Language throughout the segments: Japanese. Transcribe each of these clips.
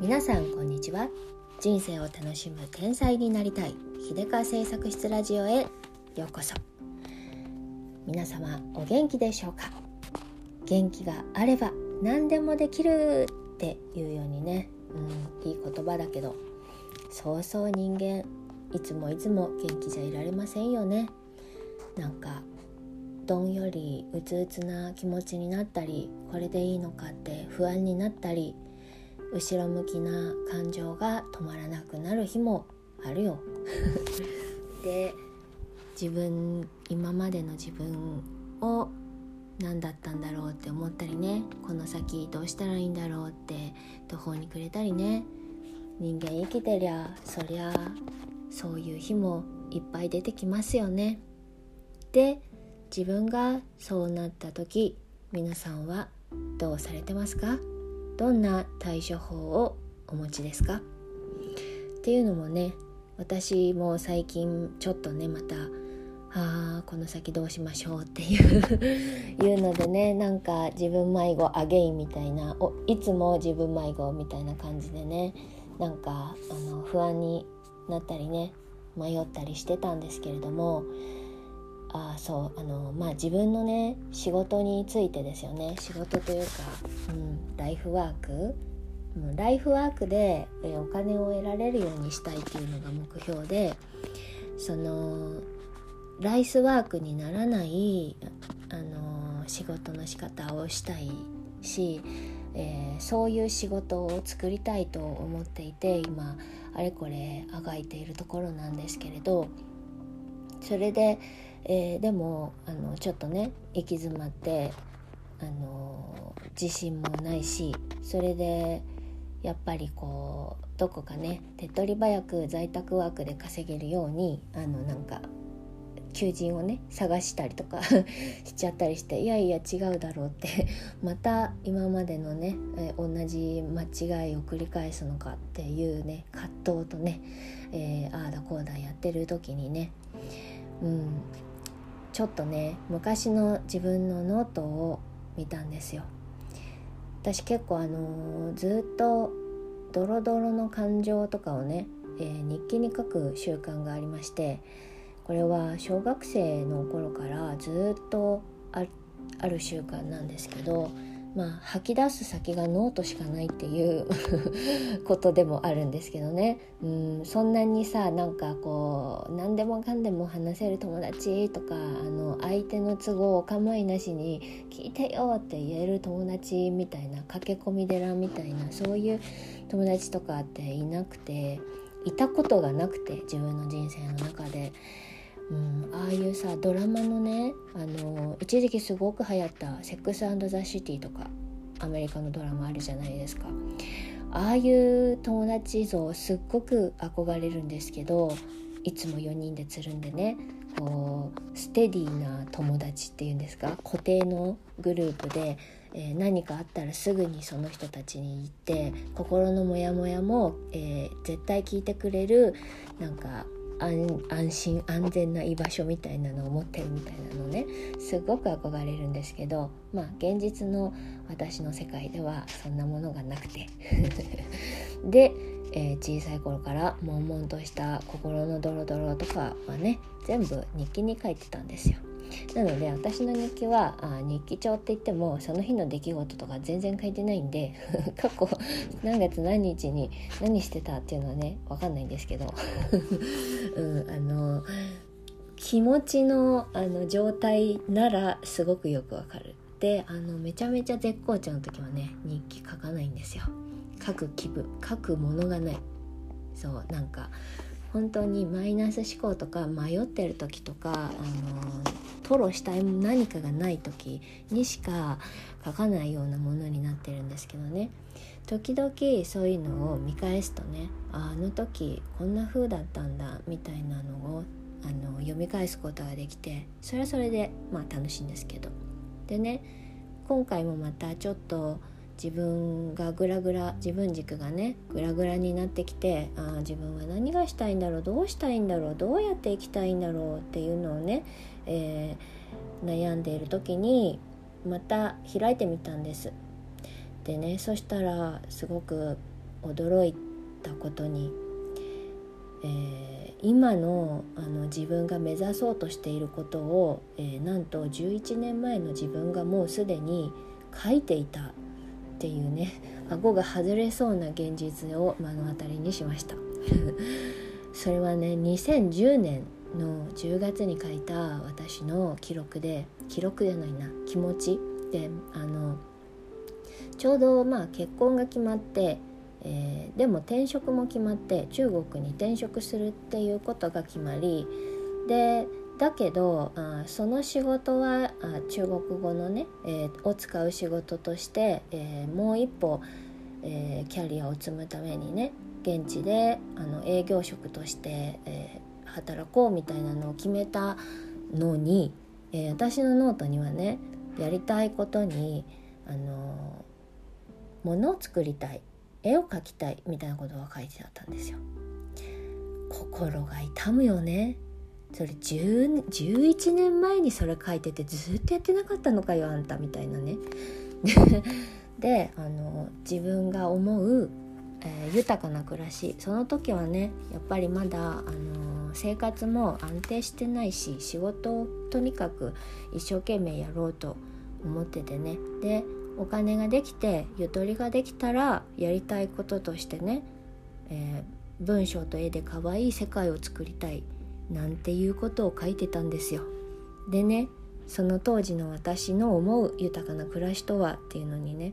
皆さんこんにちは。人生を楽しむ天才になりたい。秀川製作室ラジオへ。ようこそ。皆様お元気でしょうか？元気があれば何でもできるっていうようにね、うん、いい言葉だけど。そうそう人間いつもいつも元気じゃいられませんよね。なんかどんよりうつうつな気持ちになったりこれでいいのかって不安になったり後ろ向きな感情が止まらなくなる日もあるよ。で自分今までの自分を何だったんだろうって思ったりね。この先どうしたらいいんだろうって途方に暮れたりね。人間生きてりゃそりゃそういう日もいっぱい出てきますよね。で自分がそうなった時皆さんはどうされてますか？どんな対処法をお持ちですか？っていうのもね私も最近ちょっとねまたあこの先どうしましょうっていう いうのでねなんか自分迷子アゲインみたいなおいつも自分迷子みたいな感じでねなんかあの不安になったりね迷ったりしてたんですけれどもあそうあのまあ自分のね仕事についてですよね。仕事というか、うん、ライフワーク、ライフワークでお金を得られるようにしたいっていうのが目標でそのライスワークにならないあの仕事の仕方をしたいし、えー、そういう仕事を作りたいと思っていて今あれこれあがいているところなんですけれどそれでえー、でもあのちょっとね行き詰まってあの自信もないしそれでやっぱりこうどこかね手っ取り早く在宅ワークで稼げるようにあのなんか求人をね探したりとか しちゃったりしていやいや違うだろうって また今までのね、え同じ間違いを繰り返すのかっていうね葛藤とね、えー、ああだこうだやってる時にねうん。ちょっとね昔の自分のノートを見たんですよ。私結構あの、ずっとドロドロの感情とかをね、えー、日記に書く習慣がありましてこれは小学生の頃からずっとある習慣なんですけどまあ吐き出す先がノートしかないっていう ことでもあるんですけどねうんそんなにさなんかこう何でもかんでも話せる友達とかあの相手の都合お構いなしに「聞いてよ」って言える友達みたいな駆け込み寺みたいなそういう友達とかっていなくていたことがなくて自分の人生の中で。うん、ああいうさドラマのねあの一時期すごく流行った「セックスザ・シティ」とかアメリカのドラマあるじゃないですか。ああいう友達像すっごく憧れるんですけどいつも4人でつるんでねこうステディーな友達っていうんですか？固定のグループで、えー、何かあったらすぐにその人たちに行って心のモヤモヤも、えー、絶対聞いてくれるなんか安心安全な居場所みたいなのを持ってるみたいなのねすごく憧れるんですけどまあ現実の私の世界ではそんなものがなくて で、えー、小さい頃から悶々とした心のドロドロとかはね全部日記に書いてたんですよ。なので私の日記はあ日記帳って言ってもその日の出来事とか全然書いてないんで 過去何月何日に何してたっていうのはね分かんないんですけど、うん、あの気持ちのあの状態ならすごくよくわかる。であのめちゃめちゃ絶好調の時はね日記書かないんですよ。書く気分書くものがないそうなんか本当にマイナス思考とか迷ってる時とかあの吐露したい何かがない時にしか書かないようなものになってるんですけどね。時々そういうのを見返すとねあの時こんな風だったんだみたいなのをあの読み返すことができてそれはそれでまあ楽しいんですけど。でね今回もまたちょっと自分がグラグラ自分軸がねグラグラになってきてあ自分は何がしたいんだろうどうしたいんだろうどうやって生きたいんだろうっていうのをね、えー、悩んでいる時にまた開いてみたんです。でねそしたらすごく驚いたことに、えー、今のあの自分が目指そうとしていることを、えー、なんと11年前の自分がもうすでに書いていたっていうね顎が外れそうな現実を目の当たりにしました。それはね2010年の10月に書いた私の記録で記録じゃないな気持ちであのちょうどまあ結婚が決まって、えー、でも転職も決まって中国に転職するっていうことが決まりでだけどあその仕事はあ中国語のね、えー、を使う仕事として、えー、もう一歩、えキャリアを積むためにね現地であの営業職として、え働こうみたいなのを決めたのに、え私のノートにはねやりたいことにあの物を作りたい絵を描きたいみたいなことが書いてあったんですよ。心が痛むよねそれ11年前にそれ書いててずっとやってなかったのかよあんたみたいなね。であの自分が思う、えー、豊かな暮らし。その時はねやっぱりまだあの生活も安定してないし仕事をとにかく一生懸命やろうと思っててね。でお金ができてゆとりができたらやりたいこととしてね、えー、文章と絵で可愛い世界を作りたい。なんていうことを書いてたんですよ。でねその当時の私の思う豊かな暮らしとはっていうのにね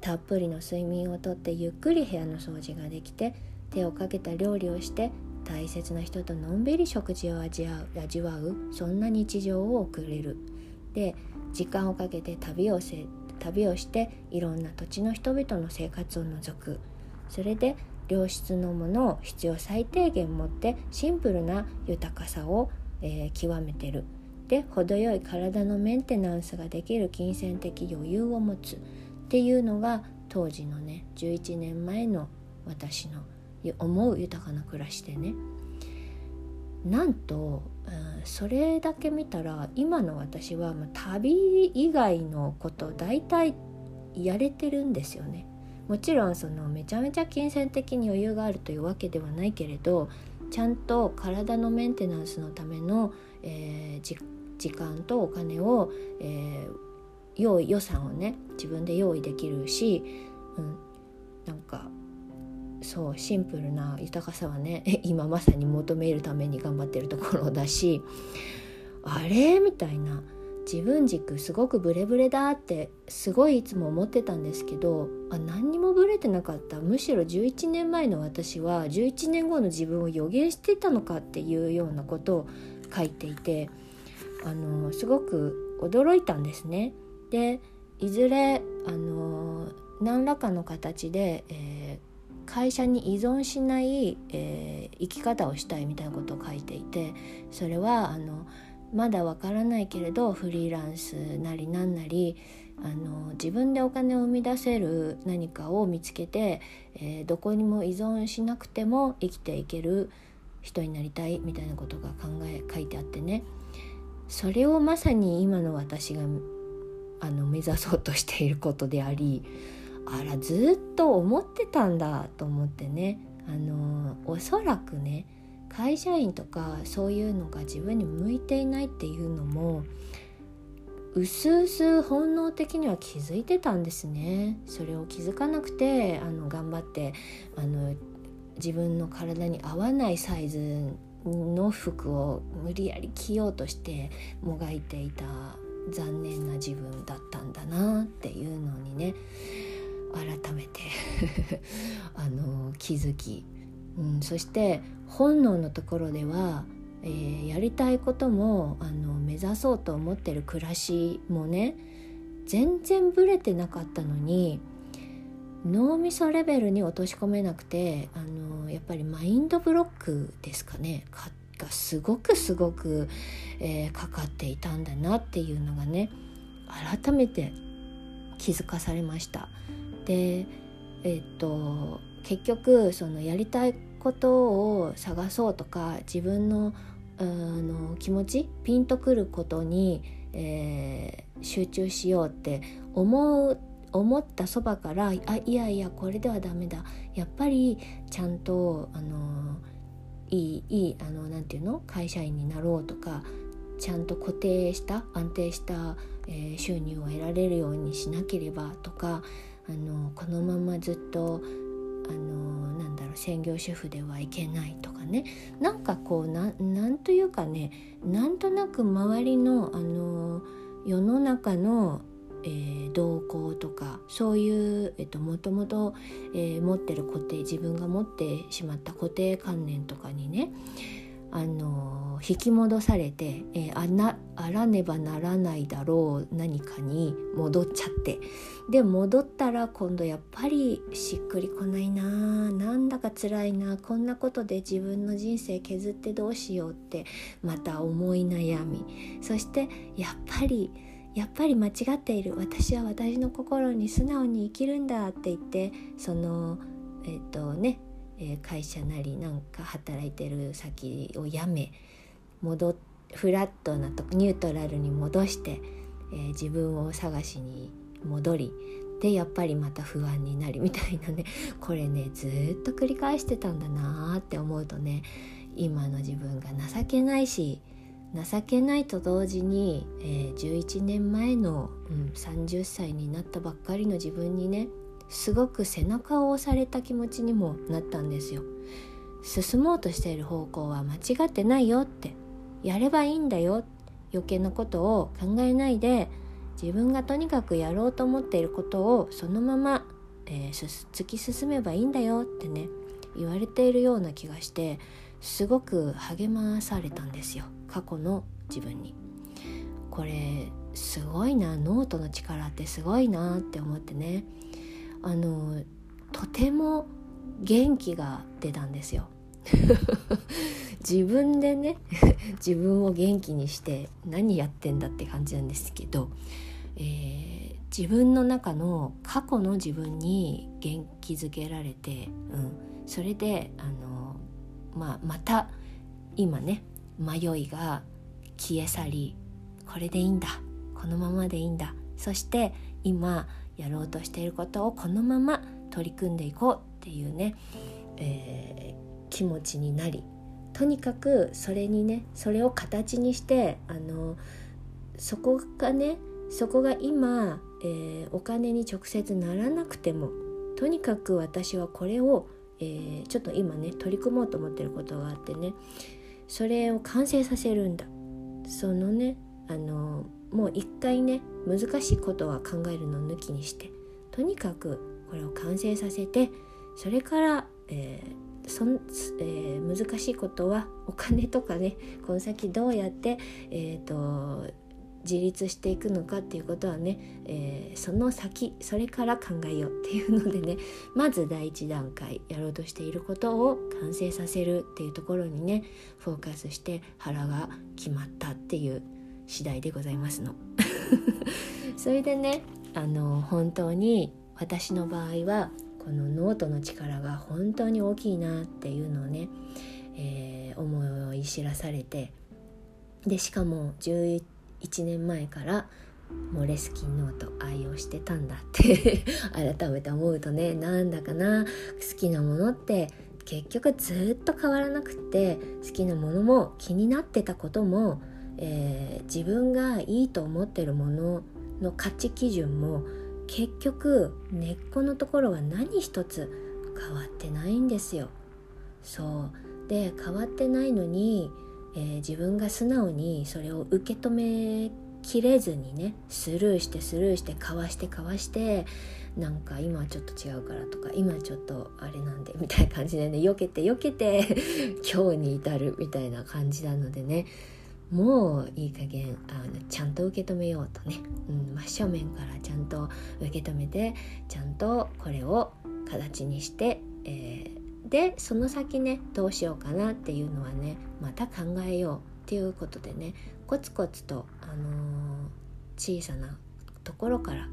たっぷりの睡眠をとってゆっくり部屋の掃除ができて手をかけた料理をして大切な人とのんびり食事を味わう味わうそんな日常を送れるで時間をかけて旅をせ旅をしていろんな土地の人々の生活を除くそれで良質のものを必要最低限持ってシンプルな豊かさを、えー、極めてるで程よい体のメンテナンスができる金銭的余裕を持つっていうのが当時のね11年前の私の思う豊かな暮らしでねなんと、うん、それだけ見たら今の私は、旅以外のこと大体やれてるんですよね。もちろんそのめちゃめちゃ金銭的に余裕があるというわけではないけれどちゃんと体のメンテナンスのための、えー、時間とお金を、えー、用意予算をね自分で用意できるし、うん、なんかそうシンプルな豊かさはね 今まさに求めるために頑張ってるところだしあれ？みたいな。自分軸すごくブレブレだってすごいいつも思ってたんですけどあ何にもブレてなかったむしろ11年前の私は11年後の自分を予言してたのかっていうようなことを書いていてあのすごく驚いたんですね。でいずれあの何らかの形で、えー会社に依存しない、えー、生き方をしたいみたいなことを書いていてそれはあのまだわからないけれどフリーランスなりなんなりあの自分でお金を生み出せる何かを見つけて、えー、どこにも依存しなくても生きていける人になりたいみたいなことが考え書いてあってね。それをまさに今の私があの目指そうとしていることでありあらずっと思ってたんだと思ってね。あのおそらくね会社員とかそういうのが自分に向いていないっていうのもうすうす本能的には気づいてたんですね。それを気づかなくてあの頑張ってあの自分の体に合わないサイズの服を無理やり着ようとしてもがいていた残念な自分だったんだなっていうのにね改めて あの気づき、うん、そして本能のところでは、えー、やりたいこともあの目指そうと思ってる暮らしもね全然ブレてなかったのに脳みそレベルに落とし込めなくてあのやっぱりマインドブロックですかねがすごくすごく、えー、かかっていたんだなっていうのがね改めて気づかされました。でえっと結局そのやりたいことを探そうとか自分のあの気持ちピンとくることに、えー、集中しようって思う思ったそばからあいやいやこれではダメだ。やっぱりちゃんとあのいいいいあのなんていうの？会社員になろうとかちゃんと固定した安定した、えー、収入を得られるようにしなければとかあのこのままずっと専業主婦ではいけないとかね。なんかこうなんというかねなんとなく周りのあの世の中のえー、動向とかそういう、えっと、もともと、えー、持ってる固定自分が持ってしまった固定観念とかにねあの引き戻されて、えー、あなあらねばならないだろう何かに戻っちゃって。で戻ったら今度やっぱりしっくりこないななんだか辛いなこんなことで自分の人生削ってどうしようってまた思い悩み。そしてやっぱりやっぱり間違っている。私は私の心に素直に生きるんだって言ってそのえっ、ー、とね、え会社なりなんか働いてる先を辞め戻フラットなとニュートラルに戻して、えー、自分を探しに戻りでやっぱりまた不安になりみたいなね。これねずっと繰り返してたんだなって思うとね今の自分が情けないし情けないと同時に、えー、11年前の、うん、30歳になったばっかりの自分にねすごく背中を押された気持ちにもなったんですよ。進もうとしている方向は間違ってないよってやればいいんだよ余計なことを考えないで自分がとにかくやろうと思っていることをそのまま、えー、突き進めばいいんだよってね言われているような気がしてすごく励まされたんですよ。過去の自分に。これすごいなノートの力ってすごいなって思ってね。あのとても元気が出たんですよ。自分でね 自分を元気にして何やってんだって感じなんですけど、えー、自分の中の過去の自分に元気づけられて、うん、それであの、まあ、また今ね迷いが消え去りこれでいいんだ。このままでいいんだ。そして今やろうとしていることをこのまま取り組んでいこうっていうね、えー、気持ちになりとにかくそれにねそれを形にしてあのそこがねそこが今、えー、お金に直接ならなくてもとにかく私はこれを、えー、ちょっと今ね取り組もうと思ってることがあってねそれを完成させるんだ。そのねあのもう一回ね難しいことは考えるの抜きにしてとにかくこれを完成させてそれから、えーそえー、難しいことはお金とかねこの先どうやって、えーと自立していくのかっていうことはね、えー、その先それから考えようっていうのでねまず第一段階やろうとしていることを完成させるっていうところにねフォーカスして腹が決まったっていう次第でございますの。それでねあの本当に私の場合はこのノートの力が本当に大きいなっていうのをね、えー、思い知らされてでしかも11年前からモレスキンノート愛用してたんだって 改めて思うとねなんだかな好きなものって結局ずっと変わらなくって好きなものも気になってたことも、えー、自分がいいと思ってるものの価値基準も結局根っこのところは何一つ変わってないんですよ。そうで変わってないのにえー、自分が素直にそれを受け止めきれずにねスルーしてスルーしてかわしてかわしてなんか今はちょっと違うからとか今ちょっとあれなんでみたいな感じでね避けて避けて 今日に至るみたいな感じなのでねもういい加減あのちゃんと受け止めようとね、うん、真正面からちゃんと受け止めてちゃんとこれを形にして、えーでその先ねどうしようかなっていうのはねまた考えようっていうことでねコツコツと、あのー、小さなところから、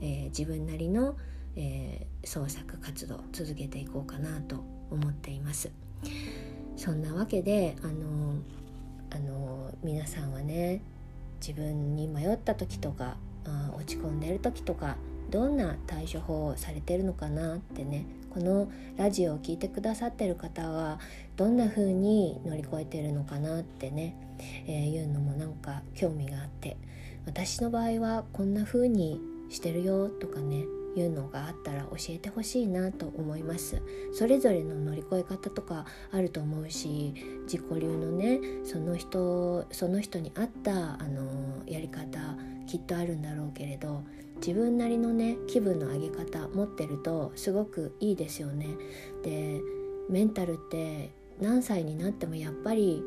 えー、自分なりの、えー、創作活動続けていこうかなと思っています。そんなわけで、あのあの皆さんはね自分に迷った時とかあ落ち込んでる時とかどんな対処法をされてるのかなってねこのラジオを聴いてくださってる方はどんな風に乗り越えてるのかなってね、えー、いうのもなんか興味があって私の場合はこんな風にしてるよとかねいうのがあったら教えてほしいなと思います。それぞれの乗り越え方とかあると思うし自己流のねその人その人に合ったあのやり方きっとあるんだろうけれど自分なりのね気分の上げ方持ってるとすごくいいですよね。でメンタルって何歳になってもやっぱり、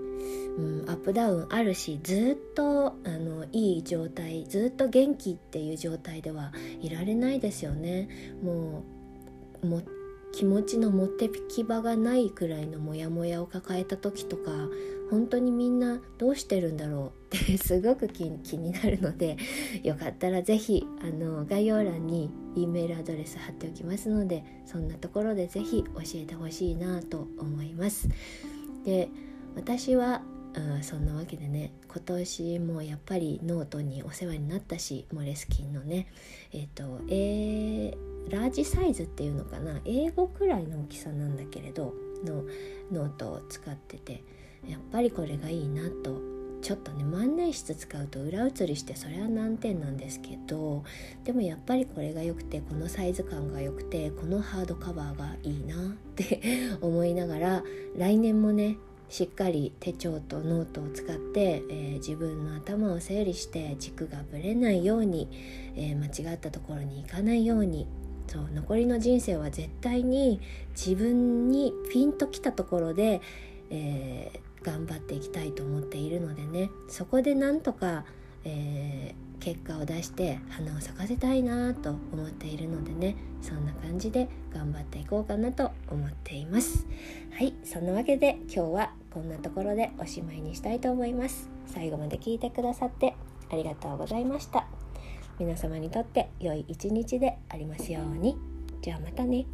うん、アップダウンあるしずっとあのいい状態ずっと元気っていう状態ではいられないですよねももう気持ちの持ってき場がないくらいのモヤモヤを抱えた時とか本当にみんなどうしてるんだろうってすごく気になるのでよかったら是非あの概要欄に E メールアドレス貼っておきますのでそんなところで是非教えてほしいなと思います。で私はあそんなわけでね今年もやっぱりノートにお世話になったしモレスキンのねえっ、ー、とえーラージサイズっていうのかな A5くらいの大きさなんだけれどのノートを使っててやっぱりこれがいいなとちょっとね万年筆使うと裏写りしてそれは難点なんですけどでもやっぱりこれが良くてこのサイズ感が良くてこのハードカバーがいいなって思いながら来年もねしっかり手帳とノートを使って、えー、自分の頭を整理して軸がぶれないように、えー、間違ったところに行かないようにそう残りの人生は絶対に自分にピンときたところで、えー、頑張っていきたいと思っているのでね。そこでなんとか、えー、結果を出して花を咲かせたいなと思っているのでねそんな感じで頑張っていこうかなと思っていますはいそんなわけで今日はこんなところでおしまいにしたいと思います最後まで聞いてくださってありがとうございました皆様にとって良い一日でありますように。じゃあまたね。